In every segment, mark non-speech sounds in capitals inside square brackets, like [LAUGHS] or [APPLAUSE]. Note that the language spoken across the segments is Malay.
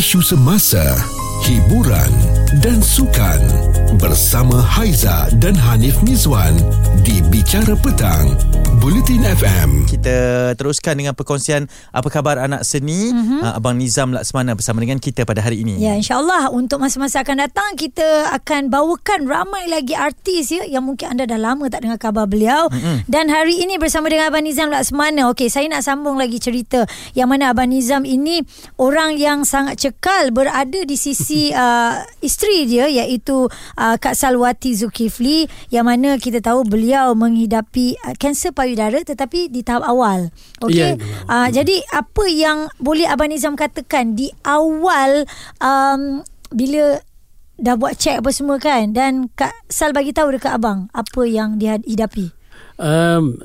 isu semasa, hiburan dan sukan bersama Haiza dan Hanif Mizwan di Bicara Petang, Bulletin FM. Kita teruskan dengan perkongsian apa khabar anak seni mm-hmm. Abang Nizam Laksmana bersama dengan kita pada hari ini. Ya, insyaAllah untuk masa-masa akan datang kita akan bawakan ramai lagi artis ya yang mungkin anda dah lama tak dengar khabar beliau. Mm-hmm. Dan hari ini bersama dengan Abang Nizam Laksmana. Okey, saya nak sambung lagi cerita yang mana Abang Nizam ini orang yang sangat cekal berada di sisi uh, [LAUGHS] isteri dia iaitu uh, Kak Salwati Zulkifli yang mana kita tahu beliau menghidapi uh, kanser payudara tetapi di tahap awal. Okey. Ya, uh, jadi apa yang boleh Abang Nizam katakan di awal um, bila dah buat cek apa semua kan dan Kak Sal bagi tahu dekat abang apa yang dia hidapi. Um,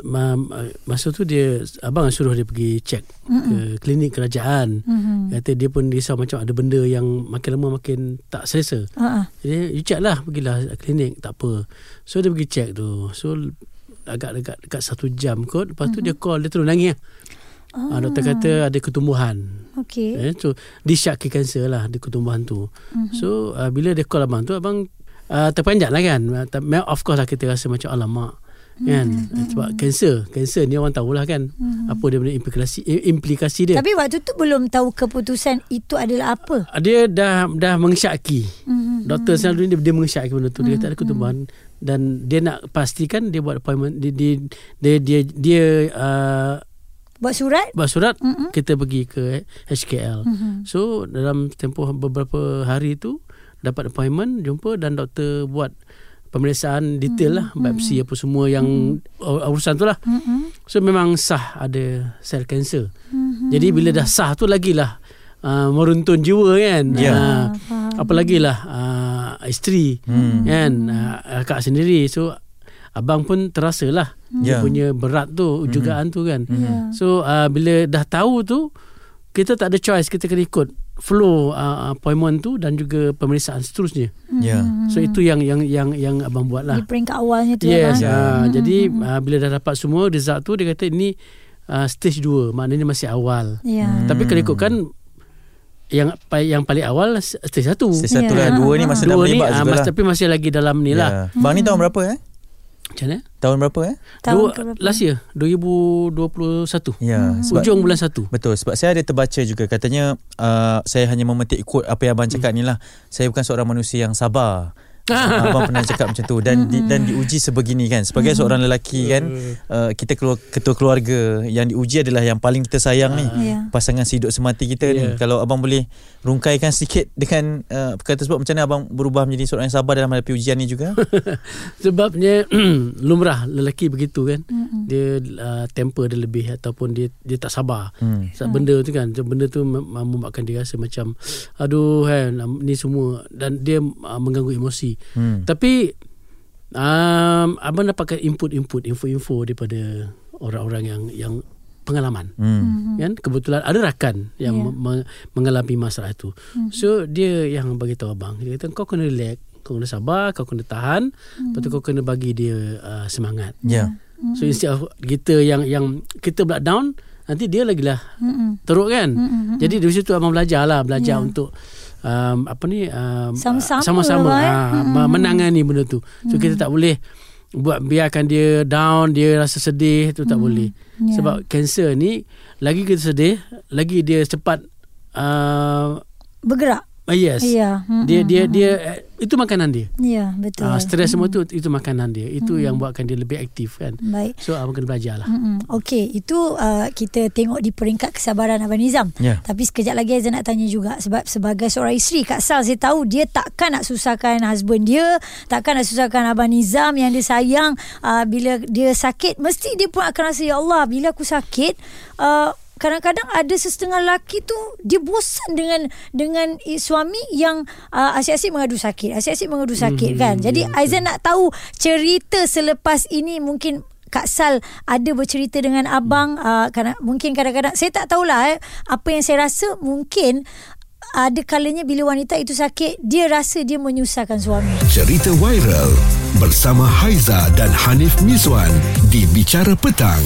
masa tu dia abang suruh dia pergi cek ke klinik kerajaan. Mm-hmm. Kata dia pun risau macam ada benda yang makin lama makin tak selesa. Uh-uh. Jadi you check lah pergilah klinik tak apa. So dia pergi cek tu. So agak dekat dekat satu jam kot. Lepas tu mm-hmm. dia call dia terus nangis. Ah. doktor kata ada ketumbuhan. Okey. Eh, so disyaki kanser lah di ketumbuhan tu. Mm-hmm. So uh, bila dia call abang tu abang uh, terpanjat lah kan. Of course lah kita rasa macam alamak kan hmm. sebab kanser kanser ni orang tahulah kan hmm. apa dia punya implikasi implikasi dia tapi waktu tu belum tahu keputusan itu adalah apa dia dah dah mensyaki hmm. doktor selalu dia, dia mensyaki benda tu dia hmm. tak ada ketumbuhan dan dia nak pastikan dia buat appointment dia dia dia dia, dia uh, buat surat buat surat hmm. kita pergi ke HKL hmm. so dalam tempoh beberapa hari tu dapat appointment jumpa dan doktor buat pemeriksaan detail lah mm-hmm. biopsi apa semua yang mm-hmm. urusan tu lah mm-hmm. so memang sah ada sel kanser mm-hmm. jadi bila dah sah tu lagilah uh, meruntun jiwa kan yeah. uh, apalagi lah uh, isteri mm. kan uh, akak sendiri so abang pun terasa lah yeah. punya berat tu jugaan mm-hmm. tu kan yeah. so uh, bila dah tahu tu kita tak ada choice kita kena ikut flow uh, appointment tu dan juga pemeriksaan seterusnya. Ya. Yeah. So itu yang yang yang yang abang buat lah. Di peringkat awalnya tu. Yes. Ya. Uh, hmm. Jadi uh, bila dah dapat semua result tu dia kata ini uh, stage 2 maknanya masih awal. Yeah. Hmm. Tapi kalau ikutkan yang yang paling awal stage 1. Stage 1 yeah. lah. Dua ni masih dalam libat uh, juga lah. Tapi masih lagi dalam ni lah. Yeah. Bang ni tahun berapa eh? Macam mana? Tahun berapa eh? Tahun Dua, berapa? last year 2021. Ya, hmm. Hujung bulan 1. Betul sebab saya ada terbaca juga katanya uh, saya hanya memetik quote apa yang abang cakap hmm. ni lah. Saya bukan seorang manusia yang sabar. Abang pernah cakap macam tu dan di, dan diuji sebegini kan sebagai mm. seorang lelaki kan uh, kita keluar ketua keluarga yang diuji adalah yang paling kita sayang ni yeah. pasangan hidup semati kita yeah. ni kalau abang boleh rungkaikan sedikit dengan uh, perkara tersebut macam mana abang berubah menjadi seorang yang sabar dalam menghadapi ujian ni juga sebabnya lumrah lelaki begitu kan Mm-mm. dia uh, temper dia lebih ataupun dia dia tak sabar hmm. sebab benda tu kan benda tu membuatkan dia rasa macam aduh kan ni semua dan dia uh, mengganggu emosi Hmm. tapi um, abang dapatkan input-input info-info daripada orang-orang yang yang pengalaman Hmm. kan kebetulan ada rakan yang Yeah. yeah. me- mengalami masalah itu Mhm. so dia yang bagi tahu abang dia kata kau kena relax kau kena sabar kau kena tahan lepas tu kau kena bagi dia uh, semangat ya so instead of kita yang yang kita pula down nanti dia lagi lah Mm-mm. teruk kan Mm-mm. jadi dari situ abang belajar lah belajar Ya. untuk um, apa ni um, Sama-sama sama-sama lah, eh. ha, Mm-mm. menangani benda tu so kita tak boleh buat biarkan dia down dia rasa sedih tu tak boleh Ya. sebab kanser ni lagi kita sedih lagi dia cepat uh, bergerak. uh, yes. Mm-mm. dia dia dia eh, itu makanan dia Ya, betul. uh, stres semua tu itu makanan dia itu yang buatkan dia lebih aktif kan Baik. so abang kena belajar lah Mm-mm. Okey, itu uh, kita tengok di peringkat kesabaran Abang Nizam. Ya. Tapi sekejap lagi Aizan nak tanya juga sebab sebagai seorang isteri Kak Sal saya tahu dia takkan nak susahkan husband dia, takkan nak susahkan Abang Nizam yang dia sayang uh, bila dia sakit mesti dia pun akan rasa ya Allah bila aku sakit uh, kadang-kadang ada sesetengah lelaki tu dia bosan dengan dengan suami yang uh, asyik-asyik mengadu sakit, asyik-asyik mengadu sakit Hmm, kan. Jadi ya, Aizan nak tahu cerita selepas ini mungkin Kak Sal ada bercerita dengan abang uh, kadang, mungkin kadang-kadang saya tak tahulah eh, apa yang saya rasa mungkin ada kalanya bila wanita itu sakit dia rasa dia menyusahkan suami. Cerita viral bersama Haiza dan Hanif Miswan di Bicara Petang.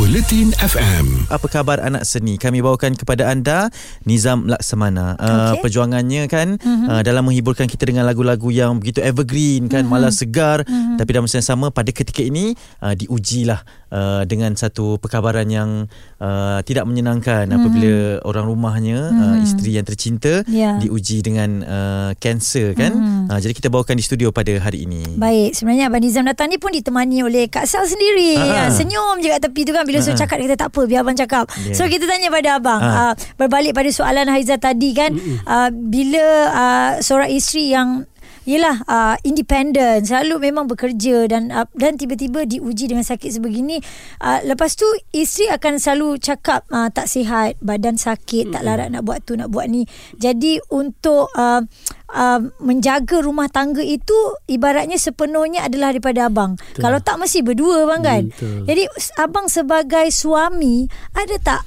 Buletin FM. Apa khabar anak seni? Kami bawakan kepada anda Nizam Laksamana. Uh, Okey. perjuangannya kan mm-hmm. uh, dalam menghiburkan kita dengan lagu-lagu yang begitu evergreen kan, mm-hmm. malas segar mm-hmm. tapi dalam masa yang sama pada ketika ini uh, diujilah uh, dengan satu perkabaran yang uh, tidak menyenangkan mm-hmm. apabila orang rumahnya mm-hmm. uh, isteri yang tercinta Ya. diuji dengan uh, kanser kan. Mm-hmm. Uh, jadi kita bawakan di studio pada hari ini. Baik, sebenarnya Abang Nizam datang ni pun ditemani oleh Kak Sal sendiri. Ah. Ha, senyum je kat tepi tu kan bila suruh cakap dia kata tak apa biar abang cakap. Yeah. So kita tanya pada abang, Ah. uh, berbalik pada soalan Haiza tadi kan, uh, bila uh, seorang isteri yang Yelah uh, independent Selalu memang bekerja Dan uh, dan tiba-tiba diuji dengan sakit sebegini uh, Lepas tu Isteri akan selalu cakap uh, Tak sihat Badan sakit Tak larat nak buat tu Nak buat ni Jadi untuk uh, uh, Menjaga rumah tangga itu Ibaratnya sepenuhnya adalah daripada abang Betul. Kalau tak mesti berdua bang kan Betul. Jadi abang sebagai suami Ada tak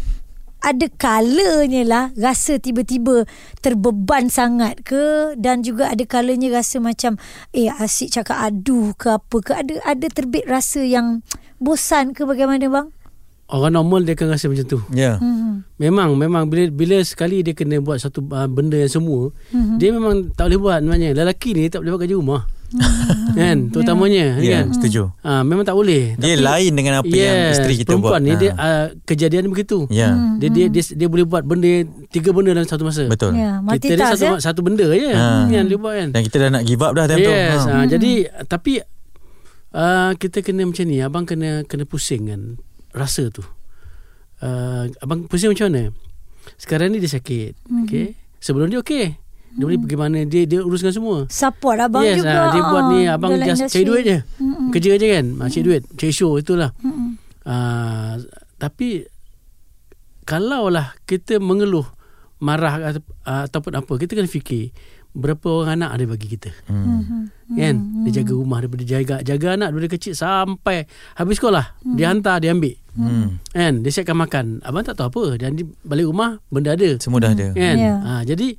ada kalanya lah rasa tiba-tiba terbeban sangat ke dan juga ada kalanya rasa macam eh asyik cakap aduh ke apa ke ada ada terbit rasa yang bosan ke bagaimana bang? Orang normal dia akan rasa macam tu. Ya. Yeah. Hmm. Memang memang bila bila sekali dia kena buat satu uh, benda yang semua, mm-hmm. dia memang tak boleh buat sebenarnya. Lelaki ni tak boleh buat kerja rumah. Kan? Terutamanya Ya, kan. setuju. Ah memang tak boleh. Dia lain dengan apa yang isteri kita buat. perempuan ni Ha. dia uh, kejadian begitu. Ya. Dia, dia dia dia boleh buat benda tiga benda dalam satu masa. Betul. Ya, Kita ni satu ya. satu benda je Ha. yang dia buat kan. Dan kita dah nak give up dah time tu. Yes, Ha. ha. jadi tapi uh, kita kena macam ni, abang kena kena pusing kan rasa tu. Uh, abang pusing macam mana? Sekarang ni dia sakit. Mm-hmm. Okey. Sebelum dia okey. Dia boleh pergi mana dia dia uruskan semua. Support abang yes, juga. ah, dia buat ni ah, abang just industri. cari duit je. Mm-mm. Kerja je kan. Mm. Cari duit, cari show itulah. Mm-mm. Uh, tapi kalaulah kita mengeluh marah atau, uh, ataupun apa kita kena fikir berapa orang anak ada bagi kita Mhm. kan dia jaga rumah daripada jaga jaga anak daripada kecil sampai habis sekolah dia hantar dia ambil Hmm. kan dia siapkan makan abang tak tahu apa dan balik rumah benda ada Semua dah ada. kan Ya. ha, jadi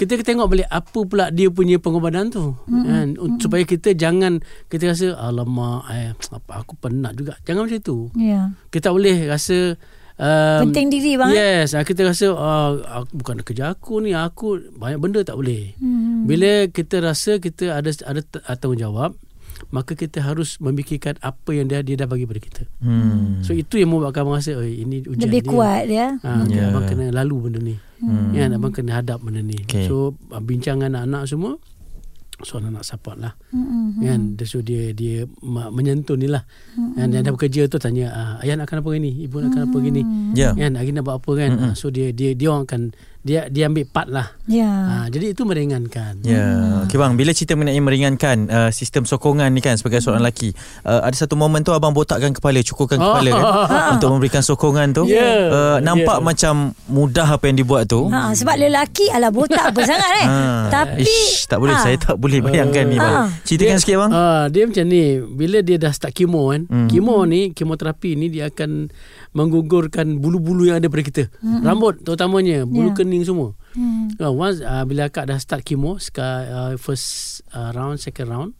kita tengok balik apa pula dia punya pengorbanan tu kan Un- supaya kita jangan kita rasa alamak eh, apa aku penat juga jangan macam tu Ya. kita boleh rasa um, Penting diri bang. Yes, ah, kita rasa uh, aku, bukan kerja aku ni, aku banyak benda tak boleh. Hmm. Bila kita rasa kita ada ada tanggungjawab, maka kita harus memikirkan apa yang dia dia dah bagi pada kita. Hmm. So itu yang membuatkan abang rasa, oh, ini ujian Lebih dia. kuat dia. Ha, okay, Ya. abang kena lalu benda ni. Hmm. Ya, abang kena hadap benda ni. Okay. So bincang dengan anak-anak semua, so anak-anak support lah. Mm-mm. Kan dia so dia dia ma- menyentuh ni lah. Kan dia dah bekerja tu tanya, ah, ayah nak makan apa ni? Ibu nak makan apa hari ni? Ya. Kan hari nak buat apa kan? Ah, so dia dia dia orang akan dia dia ambil part lah. Ya. Ha, jadi itu meringankan. Ya, okey bang, bila cerita mengenai meringankan uh, sistem sokongan ni kan sebagai seorang lelaki, uh, ada satu momen tu abang botakkan kepala, cukurkan Oh. kepala kan, [LAUGHS] untuk memberikan sokongan tu. Ya. Uh, nampak Ya. macam mudah apa yang dibuat tu. Ha, sebab lelaki ala botak apa sangat eh. Ha. Tapi Ish, tak boleh ha. saya tak boleh bayangkan ni bang. Ah. Ceritakan Dia- sikit bang. Ah, dia macam ni, bila dia dah start kemo kan. Hmm. Kemo ni, kemoterapi ni dia akan menggugurkan bulu-bulu yang ada pada kita. Rambut terutamanya, bulu Ya. Kening semua. Hmm. Uh, once uh, bila akak dah start kemo, seka- uh, first uh, round, second round,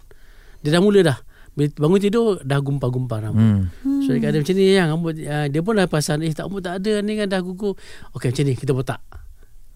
dia dah mula dah. Bila bangun tidur dah gumpal-gumpal rambut. Hmm. So dia kata macam ni yang rambut uh, dia pun dah perasan eh tak rambut tak ada ni kan dah gugur. Okey macam ni kita botak.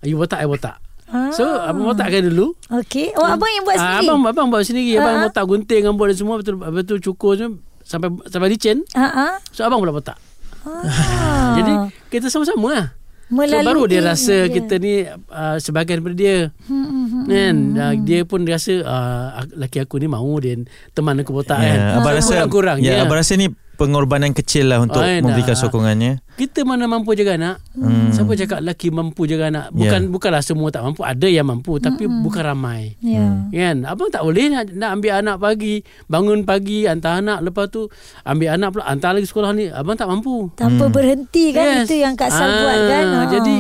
You botak I botak. Ah. So abang botakkan dulu. Okey. Oh abang yang buat Ah, sendiri. abang abang buat sendiri. Abang Ah. botak gunting rambut dan semua betul betul cukur semua sampai sampai licin. Ha ah. So abang pula botak. Ah. [LAUGHS] Jadi kita sama-sama lah. So Melalui baru dia rasa dia. kita ni uh, sebahagian daripada dia. Hmm, hmm, hmm. Kan uh, dia pun rasa uh, laki aku ni mau dia teman aku botak kan. Ya, abang So, rasa kurang-kurang ya, je. abang rasa ni pengorbanan kecil lah untuk Ay, memberikan dah. sokongannya. kita mana mampu jaga anak. Hmm. siapa cakap lelaki mampu jaga anak? Bukan Ya. bukanlah semua tak mampu. Ada yang mampu tapi bukan ramai. Ya. kan? Abang tak boleh nak, nak ambil anak pagi. Bangun pagi hantar anak. Lepas tu ambil anak pula. Hantar lagi sekolah ni. Abang tak mampu. Tanpa berhenti kan? Itu yang Kak Sal Ah, buat kan. Ha. jadi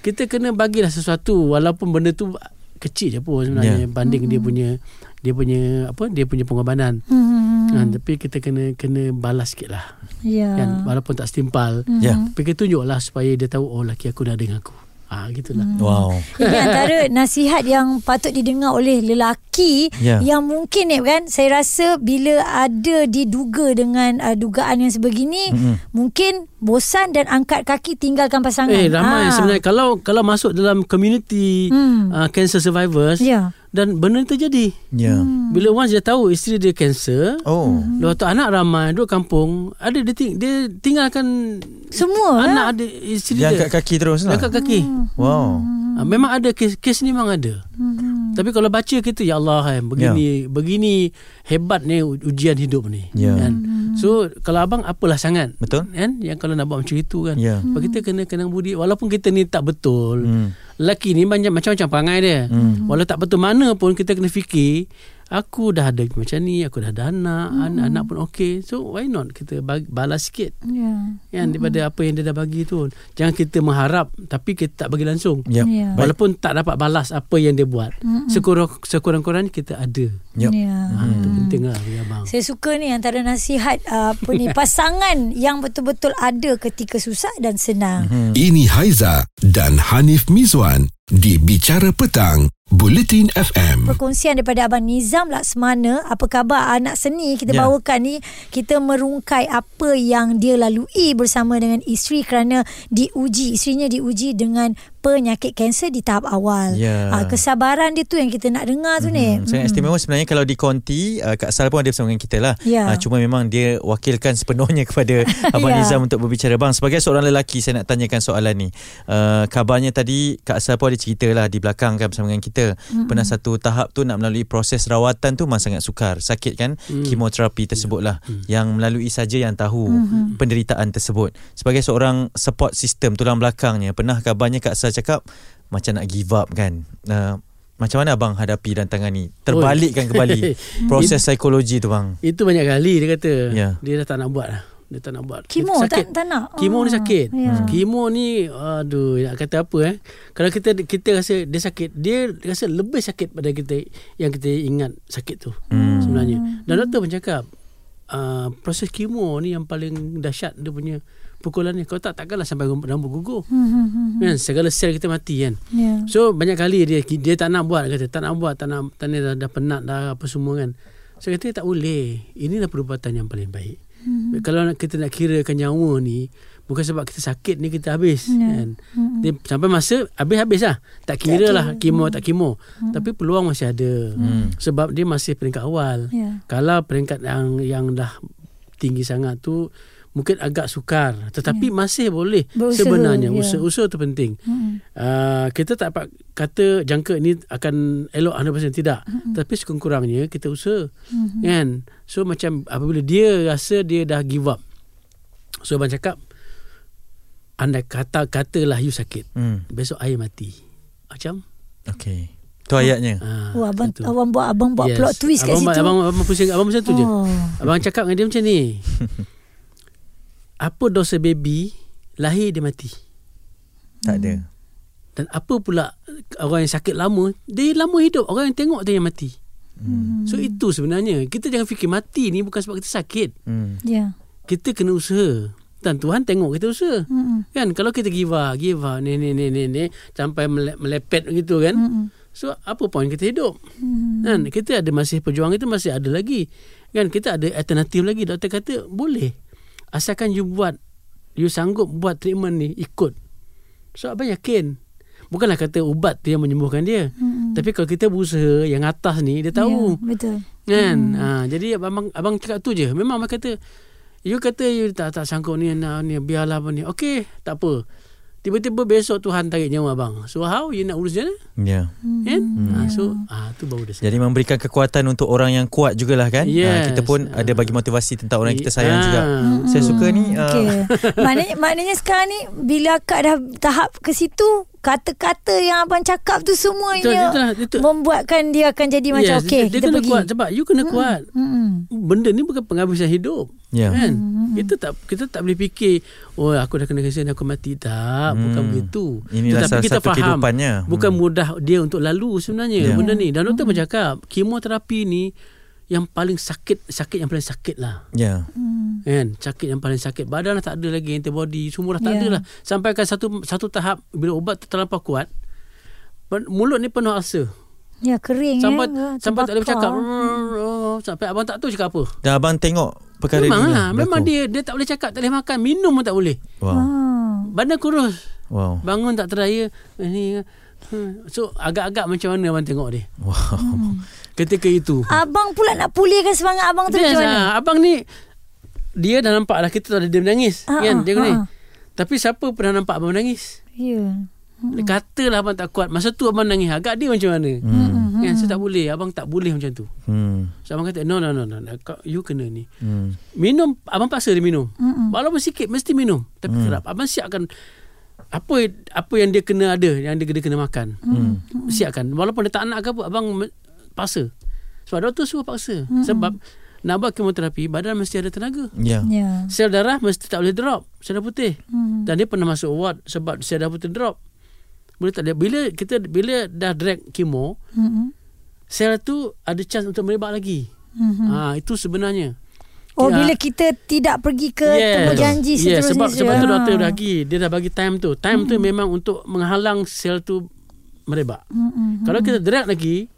kita kena bagilah sesuatu. Walaupun benda tu kecil je pun sebenarnya Ya. banding dia punya dia punya apa dia punya pengorbanan Hmm, hmm, hmm. kan tapi kita kena kena balas sikit lah Ya. kan walaupun tak setimpal Ya. tapi kita tunjuklah supaya dia tahu oh laki aku dah dengan aku Ah gitulah. Wow. Ini antara [LAUGHS] nasihat yang patut didengar oleh lelaki Ya. yang mungkin ni kan saya rasa bila ada diduga dengan uh, dugaan yang sebegini Mm-mm. mungkin bosan dan angkat kaki tinggalkan pasangan. Eh ramai Ah. sebenarnya kalau kalau masuk dalam community Hmm. uh, cancer survivors Ya. Dan benda ni terjadi. Ya. Bila once dia tahu isteri dia cancer, Oh. Lepas tu anak ramai duduk kampung, ada dia, ting- dia tinggalkan Semua lah. anak ada isteri Dia dia. angkat kaki terus Dia lah. angkat kaki. Wow. Ah, memang ada kes kes ni memang ada. Hmm. Tapi kalau baca kita ya Allah kan begini begini hebat ni ujian hidup ni. Ya. Kan? So kalau abang apalah sangat. Betul. Kan yang kalau nak buat macam itu kan. Ya. Sebab kita kena kenang budi walaupun kita ni tak betul. Hmm. Lelaki ni banyak macam-macam perangai dia. Hmm. Walau tak betul mana pun kita kena fikir aku dah ada macam ni, aku dah ada anak, anak, anak pun okey. So why not kita bagi, balas sikit Ya. kan daripada apa yang dia dah bagi tu. Jangan kita mengharap tapi kita tak bagi langsung. Yep. Ya. Baik. Walaupun tak dapat balas apa yang dia buat. Sekurang sekurang-kurangnya kita ada. Yep. Ya. Ha, itu penting lah bagi abang. Saya suka ni antara nasihat uh, apa ni [LAUGHS] pasangan yang betul-betul ada ketika susah dan senang. Ini Haiza dan Hanif Mizwan di Bicara Petang, Bulletin FM. Perkongsian daripada Abang Nizam Laksmana Apa khabar anak seni Kita Ya. bawakan ni Kita merungkai apa yang dia lalui Bersama dengan isteri Kerana diuji Isterinya diuji dengan penyakit kanser di tahap awal Ya. Ah, Kesabaran dia tu yang kita nak dengar tu ni Hmm, sangat istimewa sebenarnya kalau di Konti uh, Kak Sal pun ada bersama dengan kita lah Ya. uh, Cuma memang dia wakilkan sepenuhnya [LAUGHS] kepada Abang Ya. Nizam untuk berbicara Bang sebagai seorang lelaki saya nak tanyakan soalan ni uh, Kabarnya tadi Kak Sal pun ada cerita lah di belakang kan bersama dengan kita mm-hmm. Pernah satu tahap tu nak melalui proses rawatan tu memang sangat sukar Sakit kan mm. Kemoterapi tersebut lah mm. Yang melalui saja yang tahu mm-hmm. penderitaan tersebut Sebagai seorang support system tulang belakangnya Pernah kabarnya Kak Sal cakap Macam nak give up kan uh, macam mana abang hadapi dan tangani Terbalikkan kembali [LAUGHS] Proses psikologi tu bang Itu banyak kali dia kata. Ya. Dia dah tak nak buat lah. Dia tak nak buat. Kemo Dia tak, tak nak Kemo ni Ah, sakit. ya. Kemo ni aduh nak kata apa eh. Kalau kita kita rasa dia sakit, dia rasa lebih sakit pada kita yang kita ingat sakit tu Hmm. sebenarnya. Dan doktor pun cakap uh, proses kemo ni yang paling dahsyat dia punya pukulan ni. Kau tak takkanlah sampai rambut gugur. Hmm, hmm, hmm. Kan segala sel kita mati kan. Ya. So banyak kali dia dia tak nak buat kata tak nak buat tak nak tak nak, dah, dah penat dah apa semua kan. Saya kata tak boleh. Inilah perubatan yang paling baik. Hmm. Kalau nak- kita nak kirakan nyawa ni bukan sebab kita sakit ni kita habis Ya. kan. Dia sampai masa habis-habis lah. Tak kira lah kemo tak kemo. Tapi peluang masih ada. Hmm. Sebab dia masih peringkat awal. Ya. Kalau peringkat yang yang dah tinggi sangat tu mungkin agak sukar tetapi masih boleh Berusaha, sebenarnya ya. usaha usaha tu penting. Hmm. Uh, kita tak dapat kata jangka ni akan elok 100% tidak. Hmm. Tapi sekurang-kurangnya kita usaha. Kan? So macam apabila dia rasa dia dah give up. So abang cakap anda kata katalah you sakit. hmm. Besok air mati. Macam Okay Tu ayatnya ah, Oh, abang, itu. abang buat abang buat Yes. plot twist kat abang, situ. Abang, abang, pusing, abang pusing tu je. Oh. Abang cakap dengan dia macam ni. [LAUGHS] apa dosa baby lahir dia mati. Tak ada Dan apa pula orang yang sakit lama, dia lama hidup. Orang yang tengok dia yang mati. Hmm. So itu sebenarnya. Kita jangan fikir mati ni bukan sebab kita sakit. hmm. Ya. Kita kena usaha. Dan Tuhan tengok kita usaha. Hmm. Kan kalau kita give up, give up ni ni ni ni ni sampai mele- melepet gitu kan. Hmm. So apa poin kita hidup? Hmm. Kan kita ada masih perjuangan itu masih ada lagi. Kan kita ada alternatif lagi. Doktor kata boleh. Asalkan you buat you sanggup buat treatment ni ikut. So abang yakin. Bukanlah kata ubat tu yang menyembuhkan dia. Hmm. Tapi kalau kita berusaha yang atas ni dia tahu. Ya, betul. Kan? Ha, jadi abang abang cakap tu je. Memang abang kata you kata you tak tak sanggup ni nak ni biarlah apa ni. Okey, tak apa. Tiba-tiba besok Tuhan tarik nyawa abang. So how you nak urus dia? Ya Kan? Ha, so ah tu baru dia. Jadi memberikan kekuatan untuk orang yang kuat jugalah kan Yes. Ah, Kita pun ada bagi motivasi tentang orang yang kita sayang Ah. juga Saya suka ni uh, Okey. maknanya, maknanya sekarang ni bila akak dah tahap ke situ, kata-kata yang abang cakap tu semuanya Betul, betul, betul. membuatkan dia akan jadi macam Yes, okey, dia, kena pergi. kuat sebab you kena kuat. Hmm. Benda ni bukan penghabisan hidup. Ya. Kan? Kita tak kita tak boleh fikir oh aku dah kena kesian aku mati tak bukan Hmm. begitu. Inilah Tetapi kita satu faham kehidupannya. bukan Hmm. mudah dia untuk lalu sebenarnya Ya. benda ni. Dan doktor pun cakap kemoterapi ni yang paling sakit sakit yang paling sakit lah. Ya Kan sakit yang paling sakit badan dah tak ada lagi antibody semua dah tak Ya. ada lah sampai kan satu satu tahap bila ubat tu terlampau kuat mulut ni penuh ulcer Ya kering sampai eh. sampai tak boleh bercakap Terbakar. Oh, sampai abang tak tahu cakap apa Dan abang tengok perkara memang ni lah memang dia dia tak boleh cakap tak boleh makan minum pun tak boleh Wow. Ah. badan kurus Wow. bangun tak teraya ni hmm. so agak-agak macam mana abang tengok dia Wow. Ketika itu Abang pula nak pulihkan semangat abang tu macam mana? lah. Abang ni dia dah nampak lah kita tahu dia menangis Ah, kan ah, dia ni. ah. Tapi siapa pernah nampak abang menangis? Ya. Dia katalah abang tak kuat. Masa tu abang nangis. Agak dia macam mana? Hmm. Kan saya tak boleh. Abang tak boleh macam tu. Hmm. So abang kata no no no no. You kena ni. Hmm. Minum abang paksa dia minum. Mm-mm. Walaupun sikit mesti minum. Tapi Hmm. kerap abang siapkan apa apa yang dia kena ada yang dia, dia kena makan. Hmm. Siapkan. Walaupun dia tak nak ke apa abang paksa. Sebab doktor suruh paksa. Sebab nak buat kemoterapi badan mesti ada tenaga. Ya. Ya. Sel darah mesti tak boleh drop Sel darah putih Hmm. Dan dia pernah masuk ward Sebab sel darah putih drop Boleh tak dia Bila kita Bila dah drag kemo Hmm. Sel tu Ada chance untuk merebak lagi Hmm. ha, Itu sebenarnya Oh Ya. bila kita tidak pergi ke temu janji yes, seterusnya. sebab, sebab tu Ah. doktor dah bagi Dia dah bagi time tu Time tu memang untuk Menghalang sel tu Merebak Hmm, hmm. Kalau kita drag lagi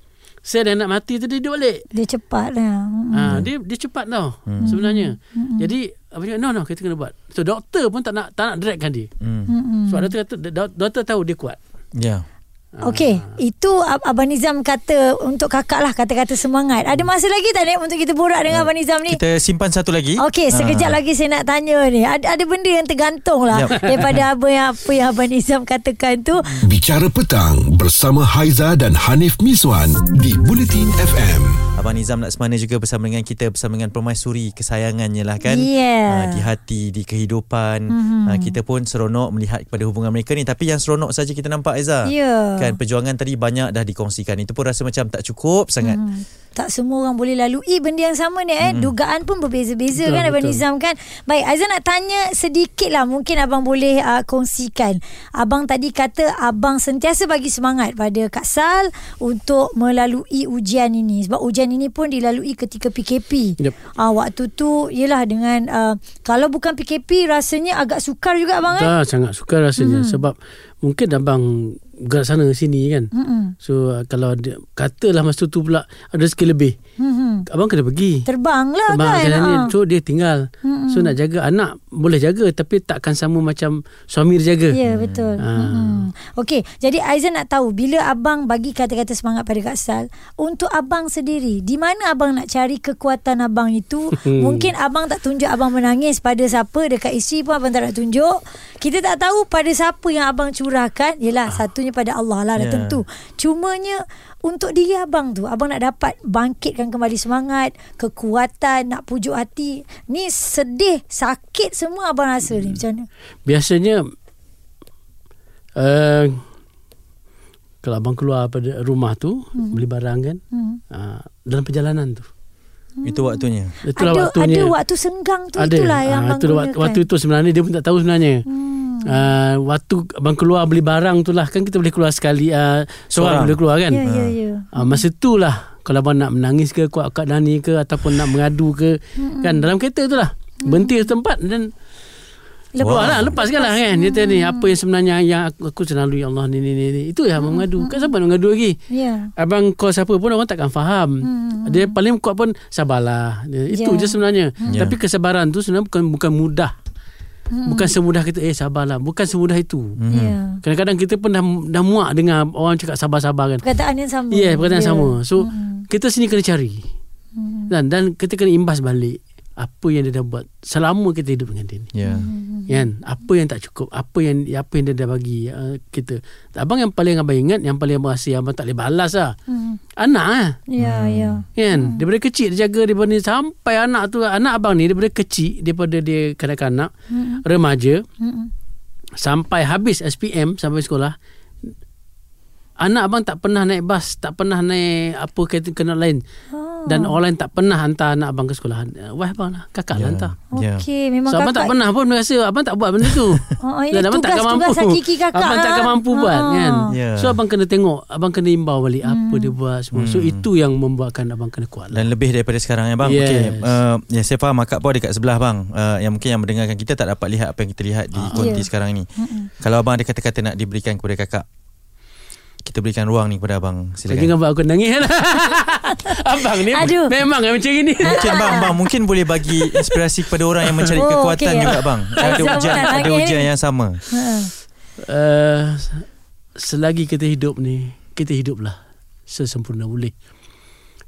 Sel yang nak mati tu Dia hidup balik Dia cepat lah. Hmm. Ha, dia dia cepat tau sebenarnya. Jadi apa cakap no no kita kena buat. So doktor pun tak nak tak nak dragkan dia. Hmm. Hmm. Sebab doktor kata dok- doktor tahu dia kuat. Ya. Okey, itu Ab- Abang Nizam kata untuk kakak lah kata-kata semangat. Ada masa lagi tak Nek untuk kita borak dengan Abang Nizam ni? Kita simpan satu lagi. Okey, sekejap Ah. lagi saya nak tanya ni. Ada ada benda yang tergantung lah Yap. [LAUGHS] daripada apa yang apa yang Abang Nizam katakan tu. Bicara petang bersama Haiza dan Hanif Miswan di Bulletin FM. Abang Nizam nak semana juga bersama dengan kita bersama dengan permaisuri kesayangannya lah kan. Yeah. Ah, di hati, di kehidupan. Mm-hmm. kita pun seronok melihat kepada hubungan mereka ni tapi yang seronok saja kita nampak Aiza. Ya. Kan perjuangan tadi banyak dah dikongsikan. Itu pun rasa macam tak cukup sangat. Hmm. Tak semua orang boleh lalui benda yang sama ni eh. Dugaan pun berbeza-beza Betul, kan Abang betul. Nizam kan. Baik, Aizan nak tanya sedikit lah mungkin abang boleh uh, kongsikan. Abang tadi kata abang sentiasa bagi semangat pada Kak Sal untuk melalui ujian ini. Sebab ujian ini pun dilalui ketika PKP. Yep. Uh, waktu tu ialah dengan uh, kalau bukan PKP rasanya agak sukar juga abang kan. Dah sangat suka rasanya hmm. sebab mungkin abang gerak sana sini kan. Hmm. So uh, kalau ada, katalah masa tu pula ada skill lebih. Hmm. Abang kena pergi. Terbang lah Abang kan. jalan ni Ah. so dia tinggal. Mm-mm. So nak jaga anak boleh jaga tapi takkan sama macam suami dia jaga. Ya betul. Ah. Hmm. Okey, jadi Aizan nak tahu bila abang bagi kata-kata semangat pada Kak Sal, untuk abang sendiri, di mana abang nak cari kekuatan abang itu? [LAUGHS] Mungkin abang tak tunjuk abang menangis pada siapa dekat isteri pun abang tak nak tunjuk. Kita tak tahu pada siapa yang abang curahkan. Yelah, satunya pada Allah lah dah Ya. tentu. Cumanya untuk diri abang tu, abang nak dapat bangkitkan kembali semangat, kekuatan, nak pujuk hati. Ni sedih, sakit semua abang rasa ni macam mana? Biasanya uh, kalau abang keluar pada rumah tu hmm. beli barang kan Hmm. uh, dalam perjalanan tu. Itu waktunya. Itulah ada, waktunya. Ada waktu senggang tu ada. itulah yang Ah, abang itulah waktu, waktu itu sebenarnya dia pun tak tahu sebenarnya. Hmm. Uh, waktu abang keluar beli barang tu lah kan kita boleh keluar sekali uh, seorang boleh keluar kan. Ya, ya, ya. Uh, masa tu lah kalau abang nak menangis ke kuat kat Dani ke ataupun nak mengadu ke Hmm. kan dalam kereta tu lah. Berhenti di tempat dan Lepas. Wah lah, lepaskan lah kan. Dia tanya ni, apa yang sebenarnya yang aku, aku selalu ya Allah ni ni ni. ni. Itu yang abang mengadu. Kan siapa nak mengadu lagi? Ya. Abang call siapa pun orang takkan faham. Hmm. Dia paling kuat pun sabarlah. Dia, Itu Ya. je sebenarnya. Ya. Tapi kesabaran tu sebenarnya bukan bukan mudah. Hmm. Bukan semudah kita eh sabarlah. Bukan semudah itu. Mhm. Ya. Kadang-kadang kita pun dah dah muak dengar orang cakap sabar-sabar kan. Perkataan yang sama. Ya, yeah, perkataan Ya. sama. So Hmm. kita sini kena cari. Hmm. Dan dan kita kena imbas balik apa yang dia dah buat selama kita hidup dengan dia ni. Ya. Kan apa yang tak cukup apa yang apa yang dia dah bagi uh, kita abang yang paling abang ingat yang paling abang rasa abang tak boleh balas lah Hmm. anak lah Ya, ya. kan daripada kecil dia jaga daripada ni sampai anak tu anak abang ni daripada kecil daripada dia kanak-kanak Hmm. remaja Hmm. sampai habis SPM sampai sekolah anak abang tak pernah naik bas tak pernah naik apa kereta kena lain Oh. Dan orang lain tak pernah hantar anak abang ke sekolahan. Uh, Wah abang lah, kakak lah hantar. Ya. Okey, memang So abang kakak tak pernah pun rasa abang tak buat benda tu. [LAUGHS] Oh, Dan abang takkan tugas-tugas mampu. hakiki kakak, Abang takkan ah. mampu buat Ah. kan. Ya. So abang kena tengok, abang kena imbau balik apa Hmm. dia buat semua. So itu yang membuatkan abang kena kuat lah. Dan lebih daripada sekarang ya bang. Yes. Okey, uh, ya saya faham akak pun dekat sebelah bang. Uh, yang mungkin yang mendengarkan kita tak dapat lihat apa yang kita lihat di konti Ya. sekarang ni. Kalau abang ada kata-kata nak diberikan kepada kakak, kita berikan ruang ni kepada abang. Silakan. jangan buat aku nangis lah. [LAUGHS] abang ni Aduh. memang macam ini. Mungkin bang, bang mungkin boleh bagi inspirasi kepada orang yang mencari Oh, kekuatan okey. juga bang. Ada ujian, ada ujian yang sama. Uh, selagi kita hidup ni kita hiduplah sesempurna boleh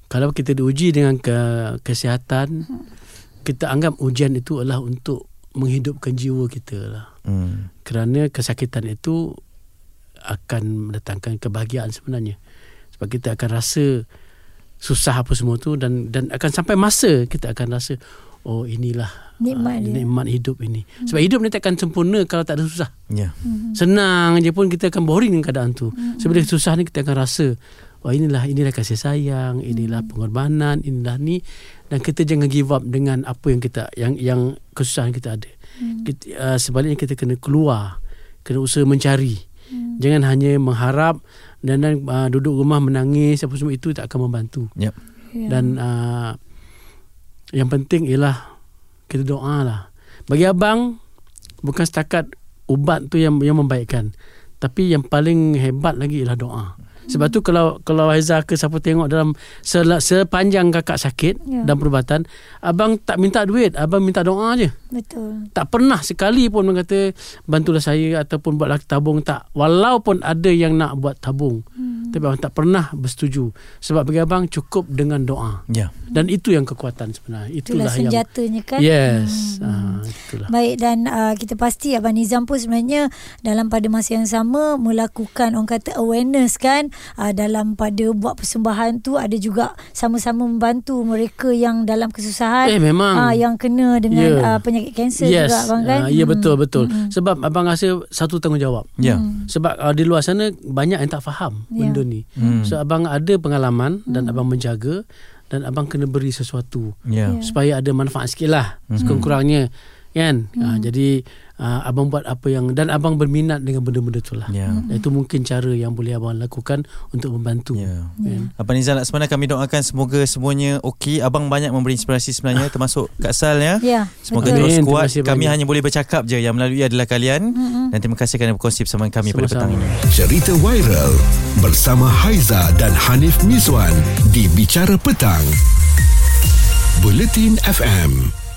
kalau kita diuji dengan ke, kesihatan kita anggap ujian itu adalah untuk menghidupkan jiwa kita lah Hmm. kerana kesakitan itu akan mendatangkan kebahagiaan sebenarnya sebab kita akan rasa susah apa semua tu dan dan akan sampai masa kita akan rasa oh inilah Nikmat ah, dia. nikmat hidup ini sebab hidup ni takkan sempurna kalau tak ada susah Ya. Senang je pun kita akan boring dengan keadaan tu. Mm-hmm. Sebab susah ni kita akan rasa Wah inilah inilah kasih sayang, inilah pengorbanan, inilah ni dan kita jangan give up dengan apa yang kita yang yang kesusahan kita ada. Mm. Kita, uh, sebaliknya kita kena keluar, kena usaha mencari. Mm. Jangan hanya mengharap dan, dan uh, duduk rumah menangis apa semua itu tak akan membantu. Yep. Ya. Dan uh, yang penting ialah kita doa lah. Bagi abang bukan setakat ubat tu yang yang membaikkan, tapi yang paling hebat lagi ialah doa. Sebab tu kalau kalau Haiza ke siapa tengok dalam sel, sepanjang kakak sakit Ya. dan perubatan, abang tak minta duit, abang minta doa je. Betul. Tak pernah sekali pun orang kata bantulah saya ataupun buatlah tabung tak. Walaupun ada yang nak buat tabung. Hmm. Tapi abang tak pernah bersetuju. Sebab bagi abang cukup dengan doa. Ya. Dan itu yang kekuatan sebenarnya. Itulah Itulah yang senjatanya kan. Yes. Hmm. Ha, itulah. Baik dan uh, kita pasti Abang Nizam pun sebenarnya dalam pada masa yang sama melakukan orang kata awareness kan uh, dalam pada buat persembahan tu ada juga sama-sama membantu mereka yang dalam kesusahan Eh, memang. uh, yang kena dengan Ya. yeah. uh, penyakit kanser yes. juga abang kan. Ah, ya Hmm. betul betul. Sebab abang rasa satu tanggungjawab. Ya. Sebab uh, di luar sana banyak yang tak faham Ya. benda ni. Hmm. So abang ada pengalaman dan abang menjaga dan abang kena beri sesuatu. Ya. Ya. supaya ada manfaat sikit lah Mhm. sekurang-kurangnya kan hmm. uh, jadi uh, abang buat apa yang dan abang berminat dengan benda-benda tu lah Ya. itu mungkin cara yang boleh abang lakukan untuk membantu Ya. Kan? Abang Nizam Laksmana kami doakan semoga semuanya okey. Abang banyak memberi inspirasi sebenarnya [LAUGHS] termasuk Kak Sal ya. Ya. Semoga betul. terus Amin. kuat. Kami banyak. hanya boleh bercakap je yang melalui adalah kalian. Dan terima kasih kerana berkongsi bersama kami pada petang Sama-sama. ini. Cerita viral bersama Haiza dan Hanif Mizwan di Bicara Petang. Buletin FM.